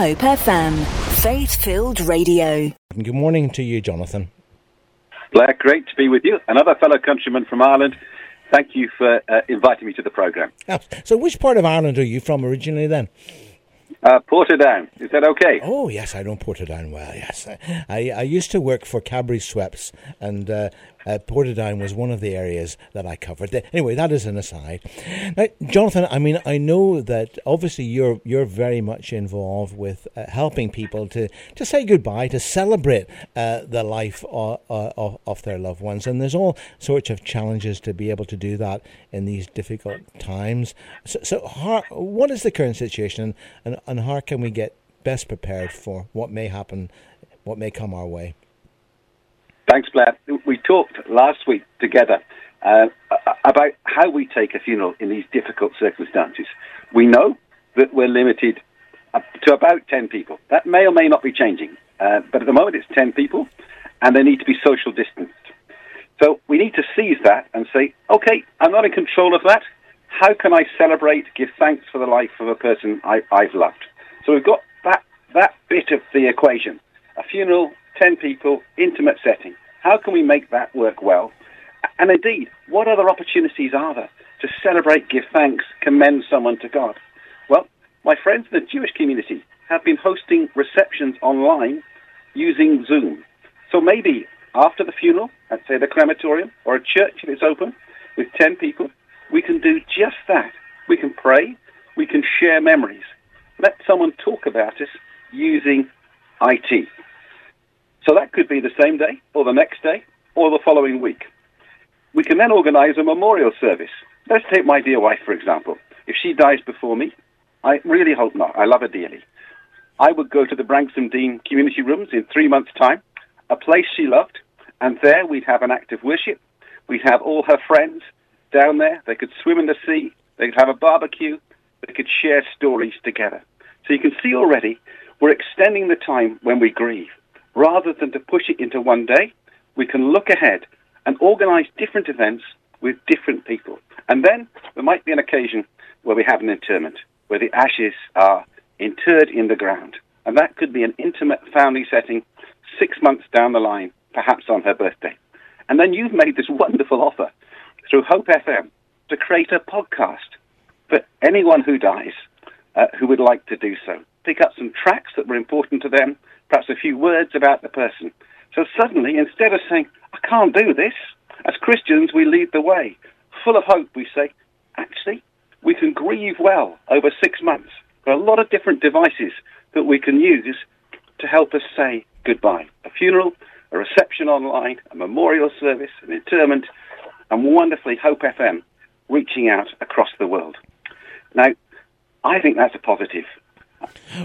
Hope FM, faith filled radio. Good morning to you, Jonathan. Blair, great to be with you. Another fellow countryman from Ireland. Thank you for uh, inviting me to the programme. So, which part of Ireland are you from originally then? Uh, Portadown, is that okay? Oh, yes, I know Portadown well, yes. I, I used to work for Cadbury Schweppes, and uh, uh, Portadown was one of the areas that I covered. Anyway, that is an aside. Now, Jonathan, I mean, I know that obviously you're you're very much involved with uh, helping people to, to say goodbye, to celebrate uh, the life of, of, of their loved ones, and there's all sorts of challenges to be able to do that in these difficult times. So, so how, what is the current situation, and, and how can we get best prepared for what may happen, what may come our way? Thanks, Blair. We talked last week together uh, about how we take a funeral in these difficult circumstances. We know that we're limited to about 10 people. That may or may not be changing, uh, but at the moment it's 10 people, and they need to be social distanced. So we need to seize that and say, okay, I'm not in control of that. How can I celebrate, give thanks for the life of a person I, I've loved? So we've got that, that bit of the equation. A funeral, 10 people, intimate setting. How can we make that work well? And indeed, what other opportunities are there to celebrate, give thanks, commend someone to God? Well, my friends in the Jewish community have been hosting receptions online using Zoom. So maybe after the funeral, at say the crematorium or a church if it's open with 10 people, we can do just that. We can pray, we can share memories. Let someone talk about us using IT. So that could be the same day, or the next day, or the following week. We can then organise a memorial service. Let's take my dear wife, for example. If she dies before me, I really hope not. I love her dearly. I would go to the Branksome Dene community rooms in three months' time, a place she loved, and there we'd have an act of worship. We'd have all her friends down there. They could swim in the sea. They could have a barbecue. They could share stories together. So you can see already we're extending the time when we grieve rather than to push it into one day, we can look ahead and organize different events with different people. And then there might be an occasion where we have an interment, where the ashes are interred in the ground. And that could be an intimate family setting six months down the line, perhaps on her birthday. And then you've made this wonderful offer through Hope FM to create a podcast for anyone who dies uh, who would like to do so. Pick up some tracks that were important to them, perhaps a few words about the person. So suddenly, instead of saying, I can't do this, as Christians, we lead the way. Full of hope, we say, actually, we can grieve well over six months. There are a lot of different devices that we can use to help us say goodbye. A funeral, a reception online, a memorial service, an interment, and wonderfully Hope FM reaching out across the world. Now, I think that's a positive.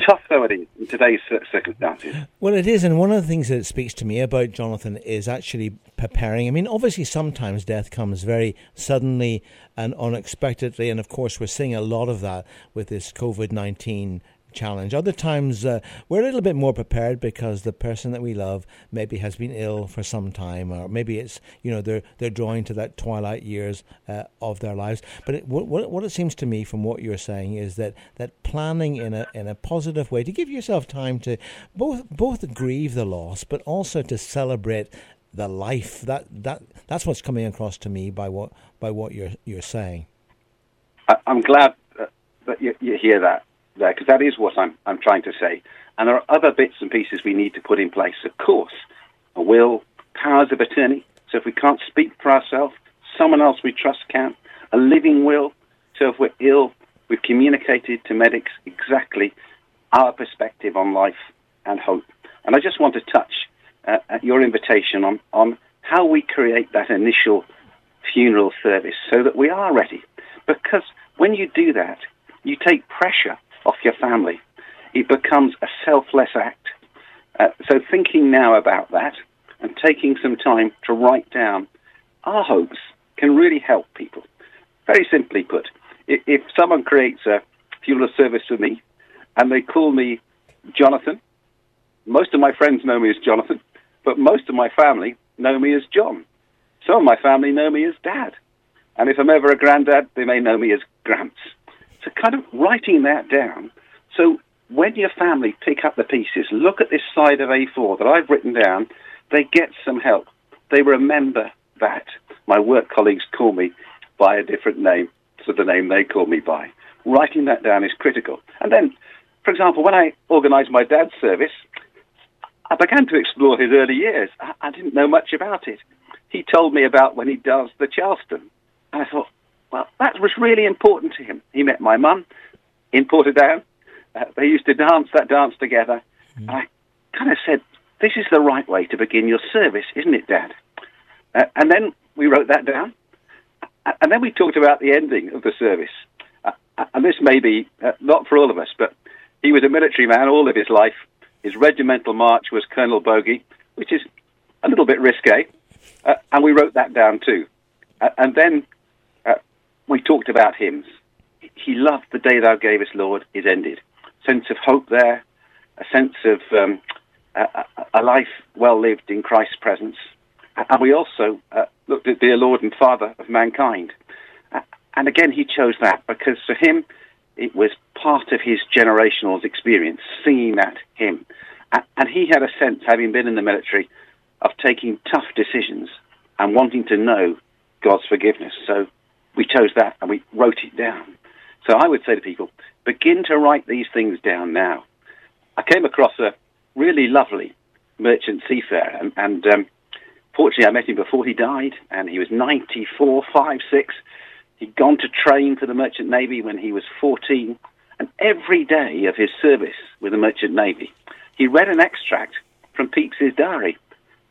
Tough though it is in today's circumstances. Well, it is, and one of the things that speaks to me about Jonathan is actually preparing. I mean, obviously, sometimes death comes very suddenly and unexpectedly, and of course, we're seeing a lot of that with this COVID nineteen challenge. Other times uh, we're a little bit more prepared because the person that we love maybe has been ill for some time, or maybe it's you know they're they're drawing to that twilight years uh, of their lives. But it, what what it seems to me from what you're saying is that that planning in a in a positive way to give yourself time to both both grieve the loss, but also to celebrate the life that that that's what's coming across to me by what by what you're you're saying. I'm glad that you, you hear that there because that is what I'm, I'm trying to say. And there are other bits and pieces we need to put in place. Of course, a will, powers of attorney. So if we can't speak for ourselves, someone else we trust can. A living will. So if we're ill, we've communicated to medics exactly our perspective on life and hope. And I just want to touch uh, at your invitation on, on how we create that initial funeral service so that we are ready. Because when you do that, you take pressure off your family. It becomes a selfless act. Uh, so thinking now about that and taking some time to write down our hopes can really help people. Very simply put, if, if someone creates a funeral service for me and they call me Jonathan, most of my friends know me as Jonathan, but most of my family know me as John. Some of my family know me as Dad. And if I'm ever a granddad, they may know me as Gramps. So kind of writing that down. So when your family pick up the pieces, look at this side of A4 that I've written down, they get some help. They remember that. My work colleagues call me by a different name to the name they call me by. Writing that down is critical. And then, for example, when I organised my dad's service, I began to explore his early years. I didn't know much about it. He told me about when he does the Charleston. And I thought, well, that was really important to him. He met my mum in Portadown. Uh, they used to dance that dance together. Mm. I kind of said, this is the right way to begin your service, isn't it, Dad? Uh, and then we wrote that down. And then we talked about the ending of the service. Uh, and this may be uh, not for all of us, but he was a military man all of his life. His regimental march was Colonel Bogey, which is a little bit risque. Uh, and we wrote that down too. Uh, and then uh, we talked about hymns. He loved the day thou gavest, Lord, is ended. Sense of hope there, a sense of um, a, a, life well lived in Christ's presence. And we also uh, looked at dear Lord and Father of mankind. And again, he chose that because for him, it was part of his generational experience, singing that hymn. And he had a sense, having been in the military, of taking tough decisions and wanting to know God's forgiveness. So we chose that and we wrote it down. So I would say to people, begin to write these things down now. I came across a really lovely merchant seafarer, and, and um, fortunately I met him before he died, and he was 94, 5, 6. He'd gone to train for the Merchant Navy when he was 14, and every day of his service with the Merchant Navy, he read an extract from Pepys's diary.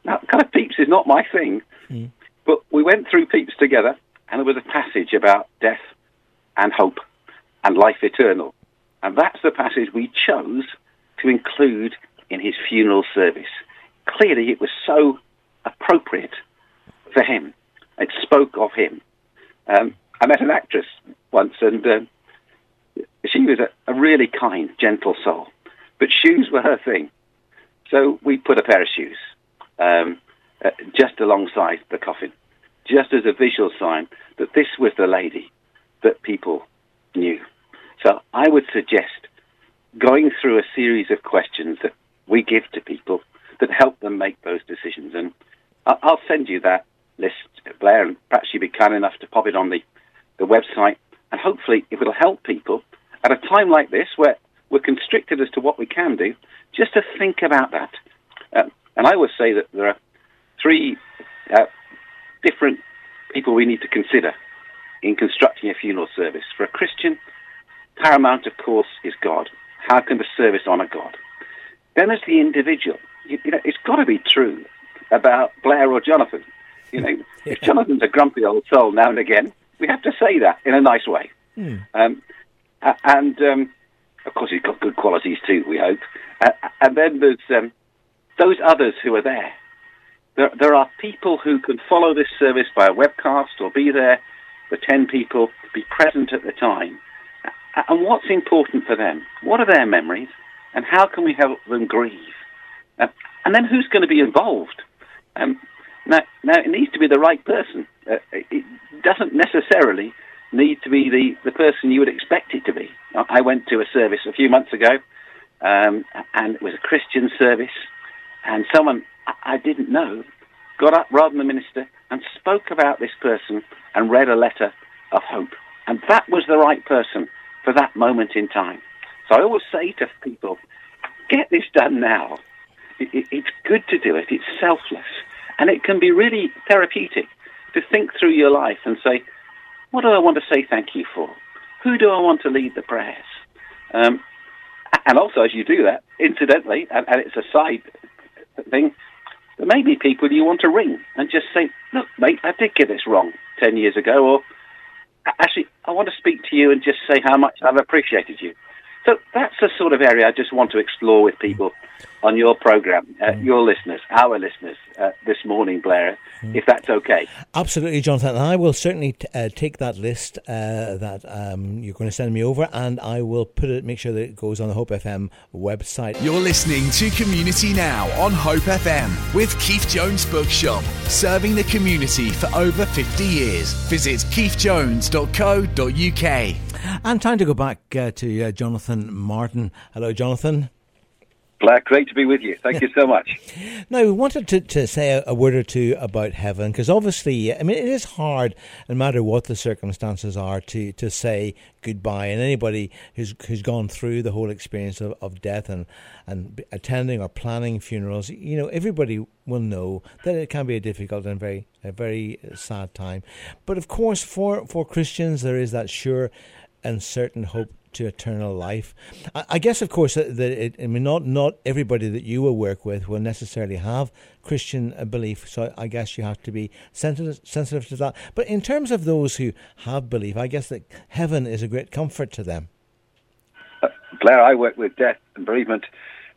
Now, kind of Pepys is not my thing, mm. but we went through Pepys together, and there was a passage about death and hope and life eternal. And that's the passage we chose to include in his funeral service. Clearly, it was so appropriate for him. It spoke of him. Um, I met an actress once, and uh, she was a, a, really kind, gentle soul, but shoes were her thing. So we put a pair of shoes um, uh, just alongside the coffin, just as a visual sign that this was the lady that people knew. So I would suggest going through a series of questions that we give to people that help them make those decisions. And I'll send you that list, Blair, and perhaps you'd be kind enough to pop it on the, the website. And hopefully, it will help people at a time like this where we're constricted as to what we can do, just to think about that. Um, and I would say that there are three uh, different people we need to consider in constructing a funeral service. For a Christian, paramount, of course, is God. How can the service honour God? Then as the individual, you, you know, it's got to be true about Blair or Jonathan. You know, yeah. if Jonathan's a grumpy old soul now and again, we have to say that in a nice way. Mm. Um, and um, of course, he's got good qualities too. We hope. Uh, and then there's um, those others who are there. There. There are people who can follow this service by a webcast or be there for ten people, be present at the time. And what's important for them? What are their memories? and how can we help them grieve? Uh, and then who's going to be involved? Um, now, now, it needs to be the right person. Uh, it doesn't necessarily need to be the, the person you would expect it to be. I went to a service a few months ago, um, and it was a Christian service, and someone I didn't know got up rather than the minister and spoke about this person and read a letter of hope. And that was the right person for that moment in time. So I always say to people, get this done now. It, it, it's good to do it. It's selfless. And it can be really therapeutic to think through your life and say, what do I want to say thank you for? Who do I want to lead the prayers? Um, and also, as you do that, incidentally, and, and it's a side thing, there may be people you want to ring and just say, look, mate, I did get this wrong 10 years ago, or actually, I want to speak to you and just say how much I've appreciated you. So that's the sort of area I just want to explore with people on your program, uh, mm. your listeners, our listeners uh, this morning, Blair, mm. if that's okay. Absolutely, Jonathan. And I will certainly t- uh, take that list uh, that um, you're going to send me over, and I will put it, make sure that it goes on the Hope FM website. You're listening to Community Now on Hope FM with Keith Jones Bookshop, serving the community for over 50 years. Visit keithjones.co.uk. And time to go back uh, to uh, Jonathan Martin. Hello, Jonathan. Blair, great to be with you. Thank you so much. now, we wanted to, to say a, a word or two about heaven because obviously, I mean, it is hard, no matter what the circumstances are, to, to say goodbye. And anybody who's who's gone through the whole experience of, of death and, and attending or planning funerals, you know, everybody will know that it can be a difficult and very a very sad time. But of course, for, for Christians, there is that sure and certain hope to eternal life. I, guess, of course, that, it, I mean, not not everybody that you will work with will necessarily have Christian uh, belief. So I guess you have to be sensitive sensitive to that. But in terms of those who have belief, I guess that heaven is a great comfort to them. Uh, Blair, I work with death and bereavement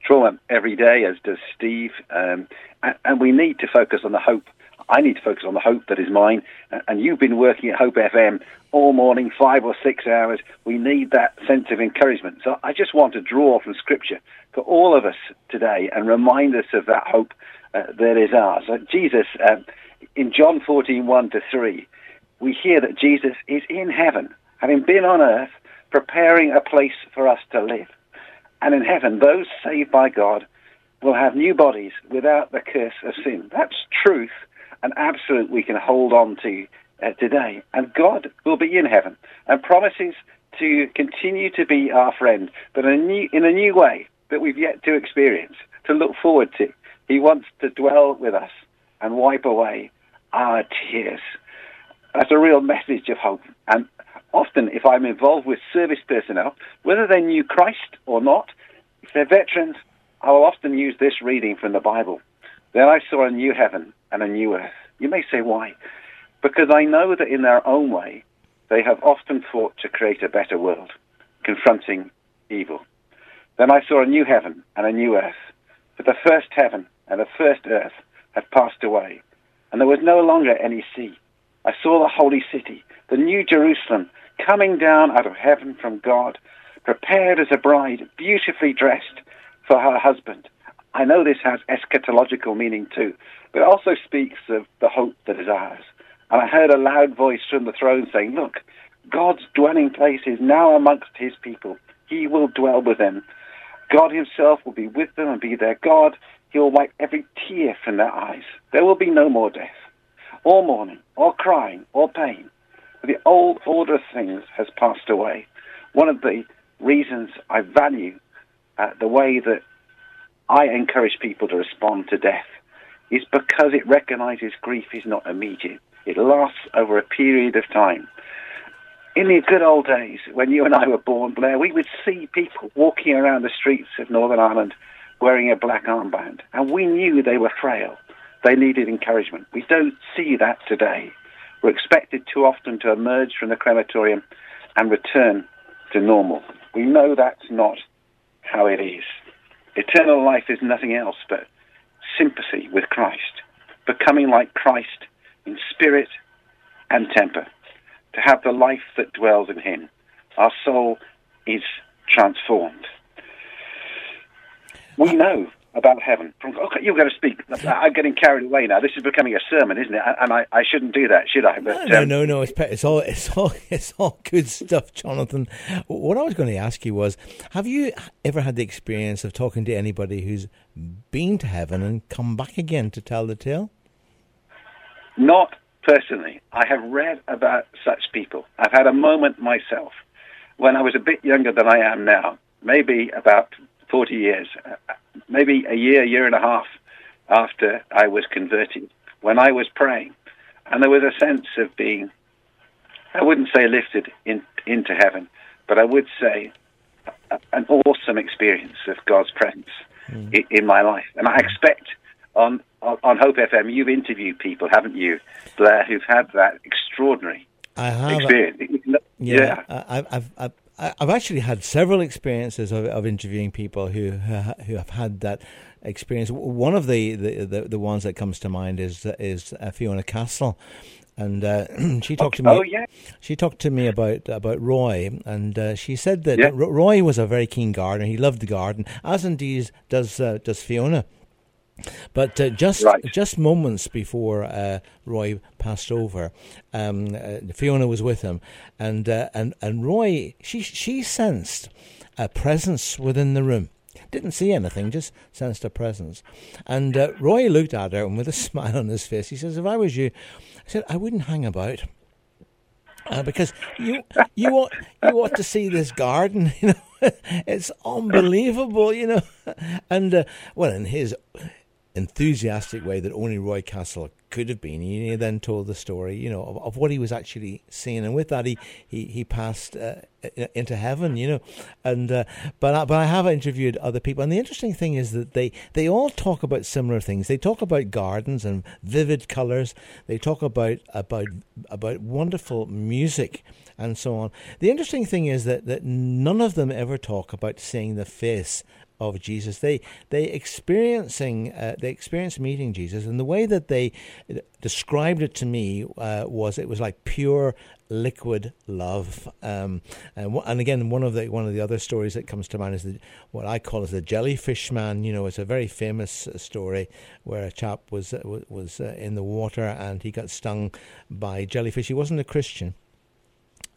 trauma every day, as does Steve, um, and, and we need to focus on the hope I need to focus on the hope that is mine. And you've been working at Hope FM all morning, five or six hours. We need that sense of encouragement. So I just want to draw from Scripture for all of us today and remind us of that hope uh, that is ours. Uh, Jesus, um, in John 14, 1 to 3, we hear that Jesus is in heaven, having been on earth, preparing a place for us to live. And in heaven, those saved by God will have new bodies without the curse of sin. That's truth an absolute we can hold on to uh, today. And God will be in heaven and promises to continue to be our friend, but in a new, in a new way that we've yet to experience, to look forward to. He wants to dwell with us and wipe away our tears. That's a real message of hope. And often, if I'm involved with service personnel, whether they knew Christ or not, if they're veterans, I will often use this reading from the Bible. Then I saw a new heaven and a new earth. You may say, why? Because I know that in their own way, they have often fought to create a better world, confronting evil. Then I saw a new heaven and a new earth. For the first heaven and the first earth had passed away, and there was no longer any sea. I saw the holy city, the new Jerusalem, coming down out of heaven from God, prepared as a bride, beautifully dressed for her husband. I know this has eschatological meaning too, but it also speaks of the hope that is ours. And I heard a loud voice from the throne saying, Look, God's dwelling place is now amongst his people. He will dwell with them. God himself will be with them and be their God. He will wipe every tear from their eyes. There will be no more death, or mourning, or crying, or pain. The old order of things has passed away. One of the reasons I value uh, the way that I encourage people to respond to death is because it recognizes grief is not immediate. It lasts over a period of time. In the good old days, when you and I were born, Blair, we would see people walking around the streets of Northern Ireland wearing a black armband, and we knew they were frail. They needed encouragement. We don't see that today. We're expected too often to emerge from the crematorium and return to normal. We know that's not how it is. Eternal life is nothing else but sympathy with Christ, becoming like Christ in spirit and temper, to have the life that dwells in him. Our soul is transformed. We uh, know about heaven. Okay, you're going to speak. I'm getting carried away now. This is becoming a sermon, isn't it? And I, I shouldn't do that, should I? But, no, um, no, no, It's, it's all it's all it's all good stuff, Jonathan. What I was going to ask you was, have you ever had the experience of talking to anybody who's been to heaven and come back again to tell the tale? Not personally. I have read about such people. I've had a moment myself when I was a bit younger than I am now, maybe about 40 years maybe a year, year and a half after I was converted, when I was praying, and there was a sense of being, I wouldn't say lifted in, into heaven, but I would say an awesome experience of God's presence mm. in, in, my life. And I expect on, on, on Hope FM, you've interviewed people, haven't you, Blair, who've had that extraordinary I have experience. yeah, yeah. I've, I've, I've actually had several experiences of, of interviewing people who who have had that experience. One of the, the, the, the ones that comes to mind is is uh, Fiona Castle, and uh, she talked to me. Oh yeah. She talked to me about about Roy, and uh, she said that yeah. Roy was a very keen gardener. He loved the garden, as indeed does uh, does Fiona. But uh, just right. just moments before uh, Roy passed over, um, uh, Fiona was with him, and uh, and and Roy she she sensed a presence within the room. Didn't see anything, just sensed a presence. And uh, Roy looked at her, and with a smile on his face, he says, "If I was you, I said I wouldn't hang about." Uh, because you you want you want to see this garden, you know, it's unbelievable, you know, and uh, well, in his enthusiastic way that only Roy Castle could have been. He then told the story, you know, of, of what he was actually seeing, and with that, he he he passed uh, into heaven, you know. And uh, but I, but I have interviewed other people, and the interesting thing is that they they all talk about similar things. They talk about gardens and vivid colours. They talk about about about wonderful music and so on. The interesting thing is that that none of them ever talk about seeing the face of Jesus. They they experiencing uh, they experienced meeting Jesus, and the way that they described it to me uh, was it was like pure liquid love. Um, and, and again, one of the one of the other stories that comes to mind is the, what I call as the jellyfish man. You know, it's a very famous uh, story where a chap was uh, was uh, in the water and he got stung by jellyfish. He wasn't a Christian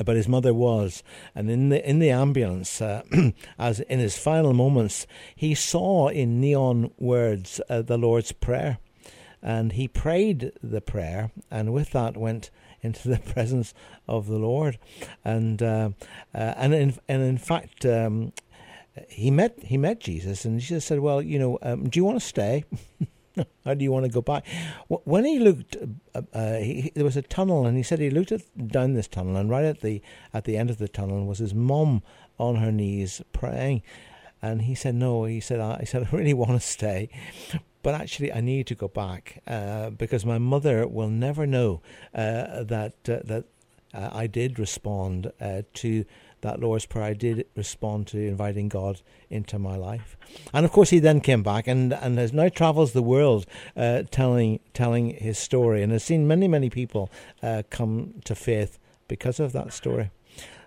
but his mother was. And in the in the ambulance, uh, as in his final moments, he saw in neon words uh, the Lord's prayer, and he prayed the prayer, and with that went into the presence of the Lord, and uh, uh and in and in fact. Um, he met he met Jesus, and Jesus said, "Well, you know, um, do you want to stay?" How do you want to go back? When he looked, uh, uh, he, there was a tunnel, and he said he looked at, down this tunnel, and right at the at the end of the tunnel was his mom on her knees praying, and he said, "No," he said, "I, said I really want to stay." But actually, I need to go back uh, because my mother will never know uh, that uh, that uh, I did respond to that Lord's Prayer, I did respond to inviting God into my life. And of course, he then came back and, and has now travels the world uh, telling telling his story and has seen many, many people uh, come to faith because of that story.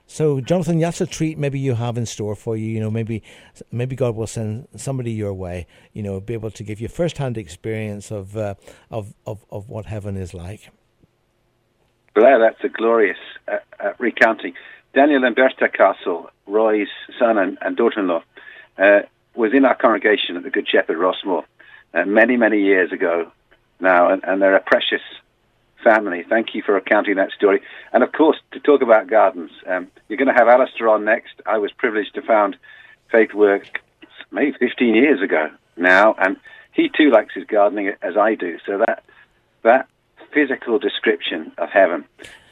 So, Jonathan, that's a treat maybe you have in store for you. You know, maybe maybe God will send somebody your way. You know, be able to give you first-hand experience of uh, of, of of what heaven is like. Blair, that's a glorious uh, uh, recounting. Daniel and Bertha Castle, Roy's son and, and daughter-in-law, uh, was in our congregation at the Good Shepherd Rossmore uh, many, many years ago now, and, and, they're a precious family. Thank you for recounting that story. And of course, to talk about gardens, um, you're going to have Alistair on next. I was privileged to found Faith Work maybe 15 years ago now, and he too likes his gardening as I do. So that that physical description of heaven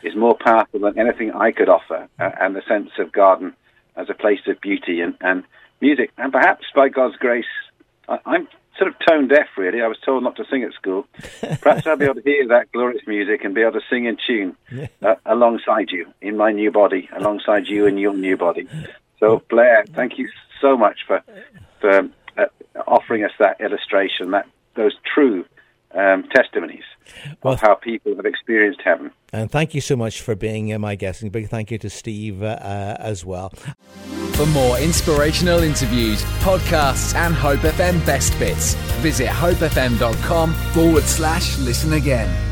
is more powerful than anything I could offer, uh, and the sense of garden as a place of beauty and, and music. And perhaps by God's grace, I, I'm sort of tone deaf, really. I was told not to sing at school. Perhaps I'll be able to hear that glorious music and be able to sing in tune uh, alongside you in my new body, alongside you in your new body. So, Blair, thank you so much for for uh, offering us that illustration, that those true um, testimonies well, of how people have experienced heaven. And thank you so much for being uh, my guest. And big thank you to Steve uh, uh, as well. For more inspirational interviews, podcasts, and Hope FM best bits, visit hopefm.com forward slash listen again.